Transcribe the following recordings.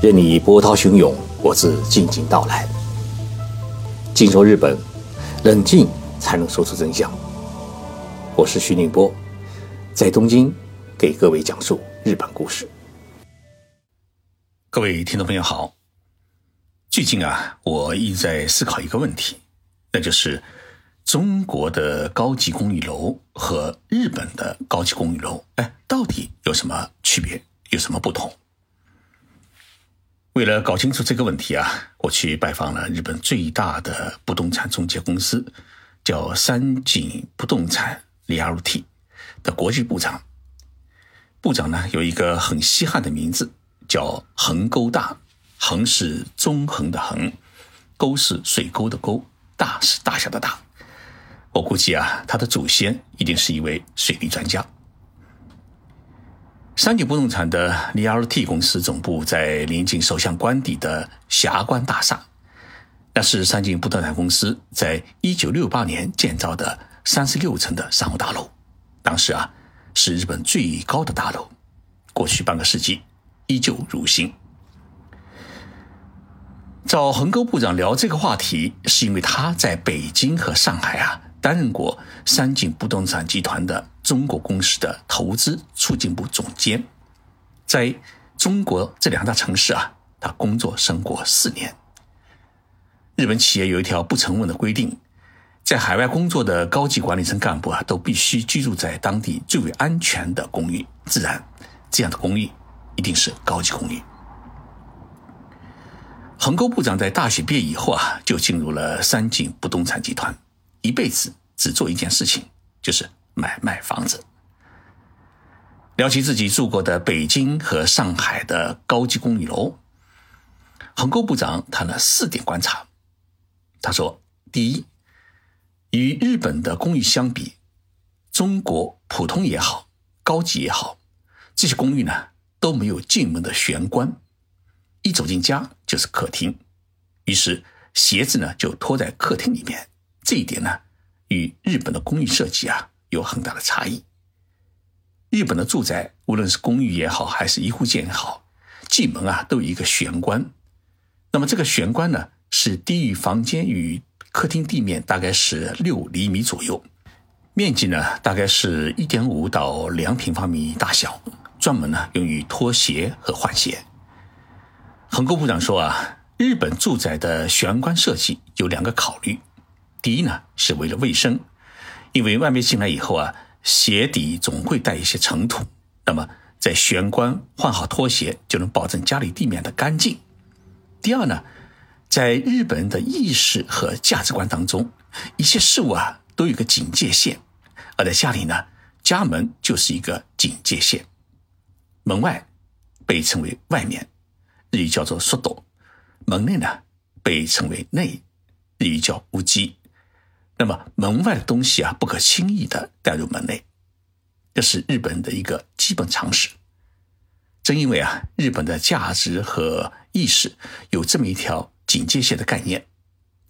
任你波涛汹涌，我自静静到来。静说日本，冷静才能说出真相。我是徐宁波，在东京给各位讲述日本故事。各位听众朋友好，最近啊，我一直在思考一个问题，那就是中国的高级公寓楼和日本的高级公寓楼，哎，到底有什么区别，有什么不同？为了搞清楚这个问题啊，我去拜访了日本最大的不动产中介公司，叫三井不动产 （REALT） 的国际部长。部长呢有一个很稀罕的名字，叫横沟大。横是纵横的横，沟是水沟的沟，大是大小的大。我估计啊，他的祖先一定是一位水利专家。三井不动产的 REALT 公司总部在临近首相官邸的霞关大厦，那是三井不动产公司在一九六八年建造的三十六层的商务大楼，当时啊是日本最高的大楼，过去半个世纪依旧如新。找横沟部长聊这个话题，是因为他在北京和上海啊。担任过三井不动产集团的中国公司的投资促进部总监，在中国这两大城市啊，他工作生活四年。日本企业有一条不成文的规定，在海外工作的高级管理层干部啊，都必须居住在当地最为安全的公寓，自然这样的公寓一定是高级公寓。横沟部长在大学毕业以后啊，就进入了三井不动产集团。一辈子只做一件事情，就是买卖房子。聊起自己住过的北京和上海的高级公寓楼，横沟部长谈了四点观察。他说：第一，与日本的公寓相比，中国普通也好，高级也好，这些公寓呢都没有进门的玄关，一走进家就是客厅，于是鞋子呢就拖在客厅里面。这一点呢，与日本的公寓设计啊有很大的差异。日本的住宅，无论是公寓也好，还是一户建也好，进门啊都有一个玄关。那么这个玄关呢，是低于房间与客厅地面大概是六厘米左右，面积呢大概是一点五到两平方米大小，专门呢用于脱鞋和换鞋。横沟部长说啊，日本住宅的玄关设计有两个考虑。第一呢，是为了卫生，因为外面进来以后啊，鞋底总会带一些尘土，那么在玄关换好拖鞋，就能保证家里地面的干净。第二呢，在日本人的意识和价值观当中，一切事物啊都有个警戒线，而在家里呢，家门就是一个警戒线，门外被称为外面，日语叫做缩斗，门内呢被称为内，日语叫屋基。那么门外的东西啊，不可轻易的带入门内，这是日本的一个基本常识。正因为啊，日本的价值和意识有这么一条警戒线的概念，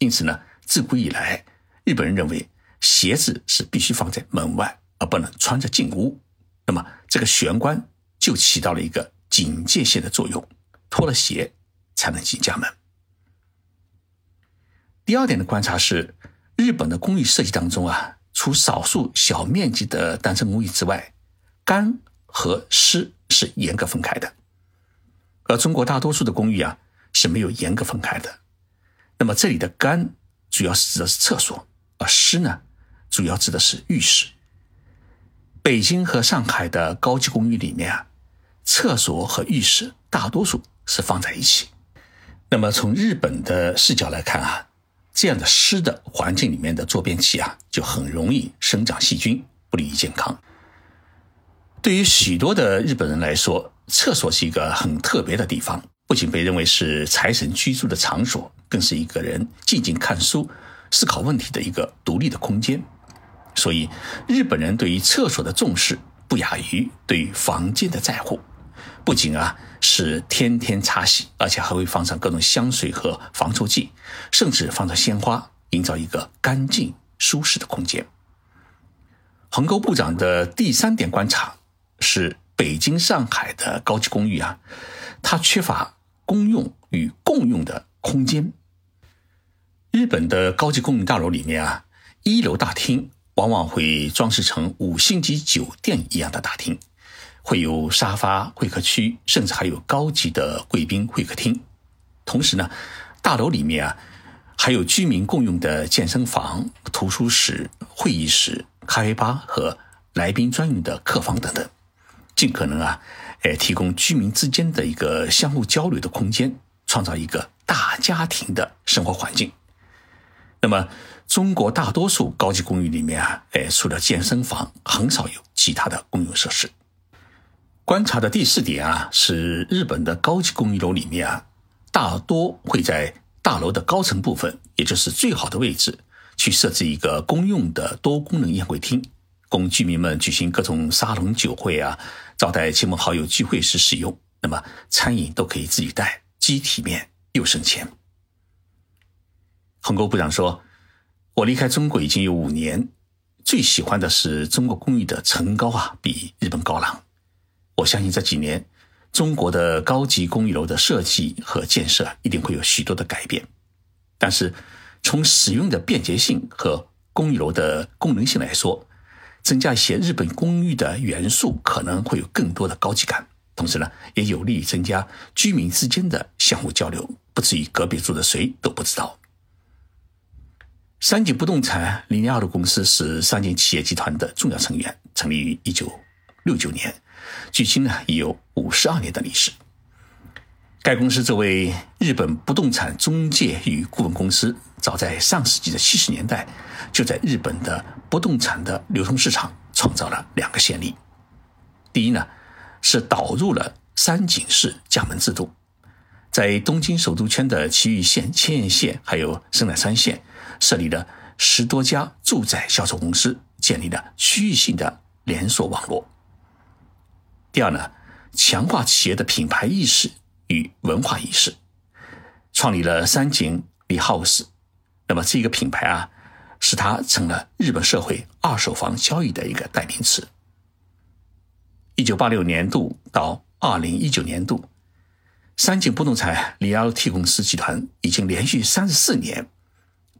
因此呢，自古以来，日本人认为鞋子是必须放在门外，而不能穿着进屋。那么这个玄关就起到了一个警戒线的作用，脱了鞋才能进家门。第二点的观察是。日本的公寓设计当中啊，除少数小面积的单身公寓之外，干和湿是严格分开的。而中国大多数的公寓啊是没有严格分开的。那么这里的干主要是指的是厕所，而湿呢主要指的是浴室。北京和上海的高级公寓里面啊，厕所和浴室大多数是放在一起。那么从日本的视角来看啊。这样的湿的环境里面的坐便器啊，就很容易生长细菌，不利于健康。对于许多的日本人来说，厕所是一个很特别的地方，不仅被认为是财神居住的场所，更是一个人静静看书、思考问题的一个独立的空间。所以，日本人对于厕所的重视，不亚于对于房间的在乎。不仅啊是天天擦洗，而且还会放上各种香水和防臭剂，甚至放上鲜花，营造一个干净舒适的空间。横沟部长的第三点观察是，北京、上海的高级公寓啊，它缺乏公用与共用的空间。日本的高级公寓大楼里面啊，一楼大厅往往会装饰成五星级酒店一样的大厅，会有沙发、会客区，甚至还有高级的贵宾会客厅。同时呢，大楼里面啊，还有居民共用的健身房、图书室、会议室、咖啡吧和来宾专用的客房等等，尽可能啊。哎，提供居民之间的一个相互交流的空间，创造一个大家庭的生活环境。那么，中国大多数高级公寓里面啊，哎，除了健身房，很少有其他的公用设施。观察的第四点啊，是日本的高级公寓楼里面啊，大多会在大楼的高层部分，也就是最好的位置，去设置一个公用的多功能宴会厅。供居民们举行各种沙龙酒会啊，招待亲朋好友聚会时使用。那么餐饮都可以自己带，既体面又省钱。横沟部长说：“我离开中国已经有五年，最喜欢的是中国公寓的层高啊，比日本高朗。我相信这几年中国的高级公寓楼的设计和建设一定会有许多的改变。但是从使用的便捷性和公寓楼的功能性来说，增加一些日本公寓的元素，可能会有更多的高级感。同时呢，也有利于增加居民之间的相互交流，不至于隔壁住的谁都不知道。三井不动产零零二的公司是三井企业集团的重要成员，成立于一九六九年，距今呢已有五十二年的历史。该公司作为日本不动产中介与顾问公司，早在上世纪的七十年代。就在日本的不动产的流通市场创造了两个先例。第一呢，是导入了三井式加盟制度，在东京首都圈的埼玉县、千叶县还有神奈川县设立了十多家住宅销售公司，建立了区域性的连锁网络。第二呢，强化企业的品牌意识与文化意识，创立了三井里 house。那么这个品牌啊。使它成了日本社会二手房交易的一个代名词。一九八六年度到二零一九年度，三井不动产 Realty 公司集团已经连续三十四年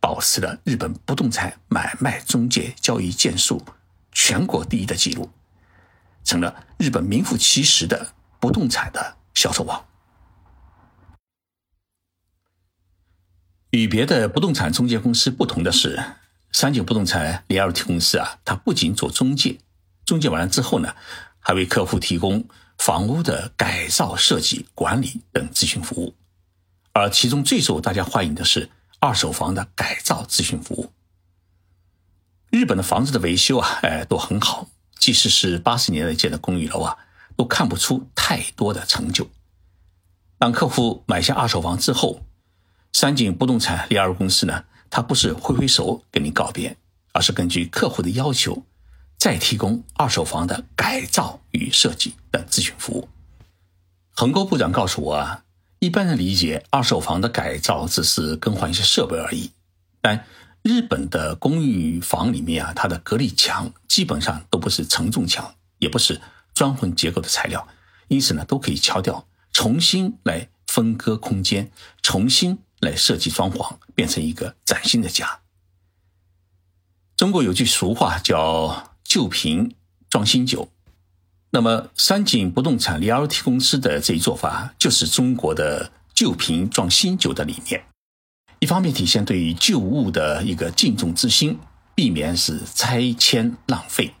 保持了日本不动产买卖中介交易件数全国第一的记录，成了日本名副其实的不动产的销售网。与别的不动产中介公司不同的是。三井不动产 Realty 公司啊，它不仅做中介，中介完了之后呢，还为客户提供房屋的改造设计、管理等咨询服务。而其中最受大家欢迎的是二手房的改造咨询服务。日本的房子的维修啊，哎，都很好，即使是八十年代建的公寓楼啊，都看不出太多的成就。当客户买下二手房之后，三井不动产 Realty 公司呢？他不是挥挥手跟你告别，而是根据客户的要求，再提供二手房的改造与设计等咨询服务。横沟部长告诉我啊，一般人理解二手房的改造只是更换一些设备而已，但日本的公寓房里面啊，它的隔离墙基本上都不是承重墙，也不是砖混结构的材料，因此呢，都可以敲掉，重新来分割空间，重新。来设计装潢，变成一个崭新的家。中国有句俗话叫“旧瓶装新酒”，那么三井不动产 Realty 公司的这一做法，就是中国的“旧瓶装新酒”的理念。一方面体现对于旧物的一个敬重之心，避免是拆迁浪费；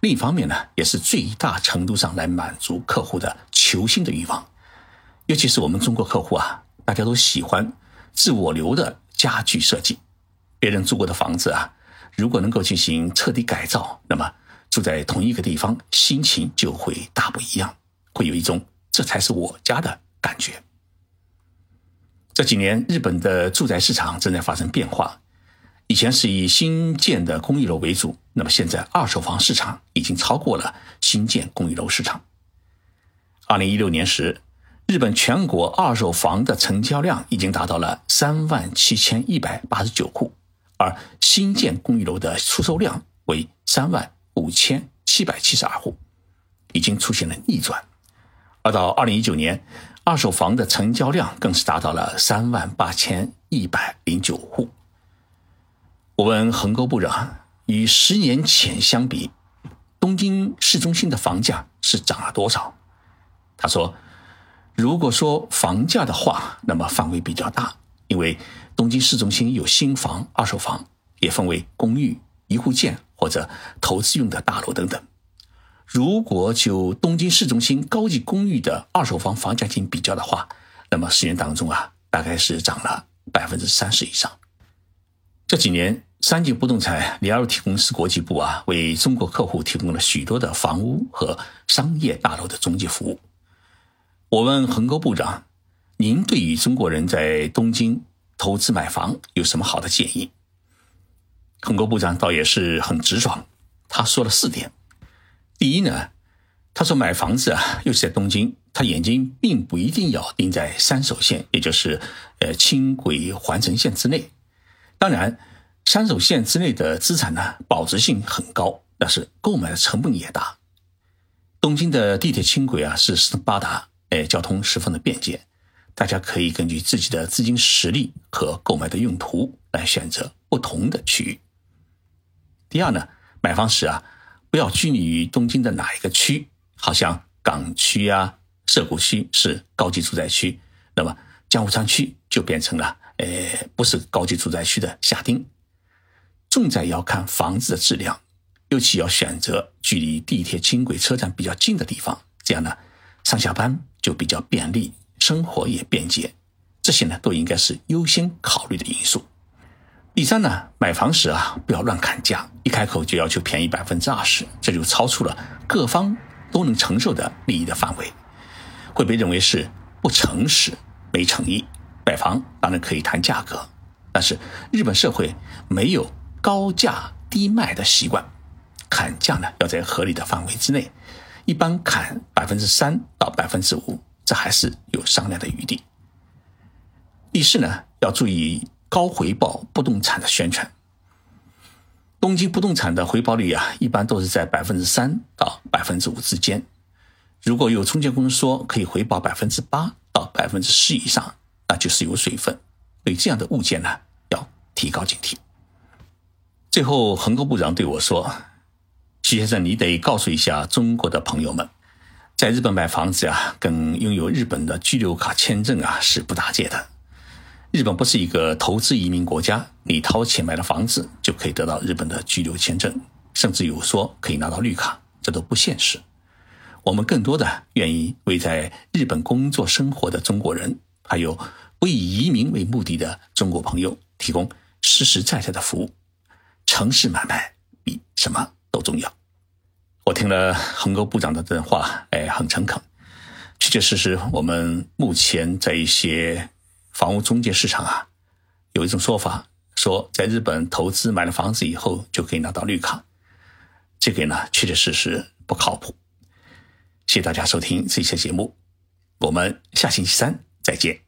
另一方面呢，也是最大程度上来满足客户的求新的欲望。尤其是我们中国客户啊，大家都喜欢。自我流的家具设计，别人住过的房子啊，如果能够进行彻底改造，那么住在同一个地方，心情就会大不一样，会有一种这才是我家的感觉。这几年，日本的住宅市场正在发生变化，以前是以新建的公寓楼为主，那么现在二手房市场已经超过了新建公寓楼市场。二零一六年时。日本全国二手房的成交量已经达到了三万七千一百八十九户，而新建公寓楼的出售量为三万五千七百七十二户，已经出现了逆转。而到二零一九年，二手房的成交量更是达到了三万八千一百零九户。我问横沟部长，与十年前相比，东京市中心的房价是涨了多少？他说：“如果说房价的话，那么范围比较大，因为东京市中心有新房、二手房，也分为公寓、一户建或者投资用的大楼等等。如果就东京市中心高级公寓的二手房房价进行比较的话，那么十年当中啊，大概是涨了百分之三十以上。这几年。”三井不动产 Realty 公司国际部啊，为中国客户提供了许多的房屋和商业大楼的中介服务。我问横沟部长：“您对于中国人在东京投资买房有什么好的建议？”横沟部长倒也是很直爽，他说了四点。第一呢，他说买房子啊，又是在东京，他眼睛并不一定要盯在三手线，也就是呃轻轨环城线之内。当然。三手线之内的资产呢，保值性很高，但是购买的成本也大。东京的地铁轻轨啊是十分发达，哎，交通十分的便捷，大家可以根据自己的资金实力和购买的用途来选择不同的区域。第二呢，买房时啊，不要拘泥于东京的哪一个区，好像港区啊、涩谷区是高级住宅区，那么江户川区就变成了，呃，不是高级住宅区的下町。重在要看房子的质量，尤其要选择距离地铁、轻轨车站比较近的地方，这样呢，上下班就比较便利，生活也便捷。这些呢，都应该是优先考虑的因素。第三呢，买房时啊，不要乱砍价，一开口就要求便宜百分之二十，这就超出了各方都能承受的利益的范围，会被认为是不诚实、没诚意。买房当然可以谈价格，但是日本社会没有。高价低卖的习惯，砍价呢要在合理的范围之内，一般砍百分之三到百分之五，这还是有商量的余地。第四呢，要注意高回报不动产的宣传。东京不动产的回报率啊，一般都是在百分之三到百分之五之间。如果有中介公司说可以回报百分之八到百分之十以上，那就是有水分。对这样的物件呢，要提高警惕。最后，横沟部长对我说：“徐先生，你得告诉一下中国的朋友们，在日本买房子啊，跟拥有日本的居留卡签证啊是不搭界的。日本不是一个投资移民国家，你掏钱买了房子就可以得到日本的居留签证，甚至有说可以拿到绿卡，这都不现实。我们更多的愿意为在日本工作生活的中国人，还有不以移民为目的的中国朋友，提供实实在在的服务。”城市买卖比什么都重要。我听了横沟部长的这话，哎，很诚恳。确确实实，我们目前在一些房屋中介市场啊，有一种说法，说在日本投资买了房子以后就可以拿到绿卡，这个呢，确确实实不靠谱。谢谢大家收听这期节目，我们下星期三再见。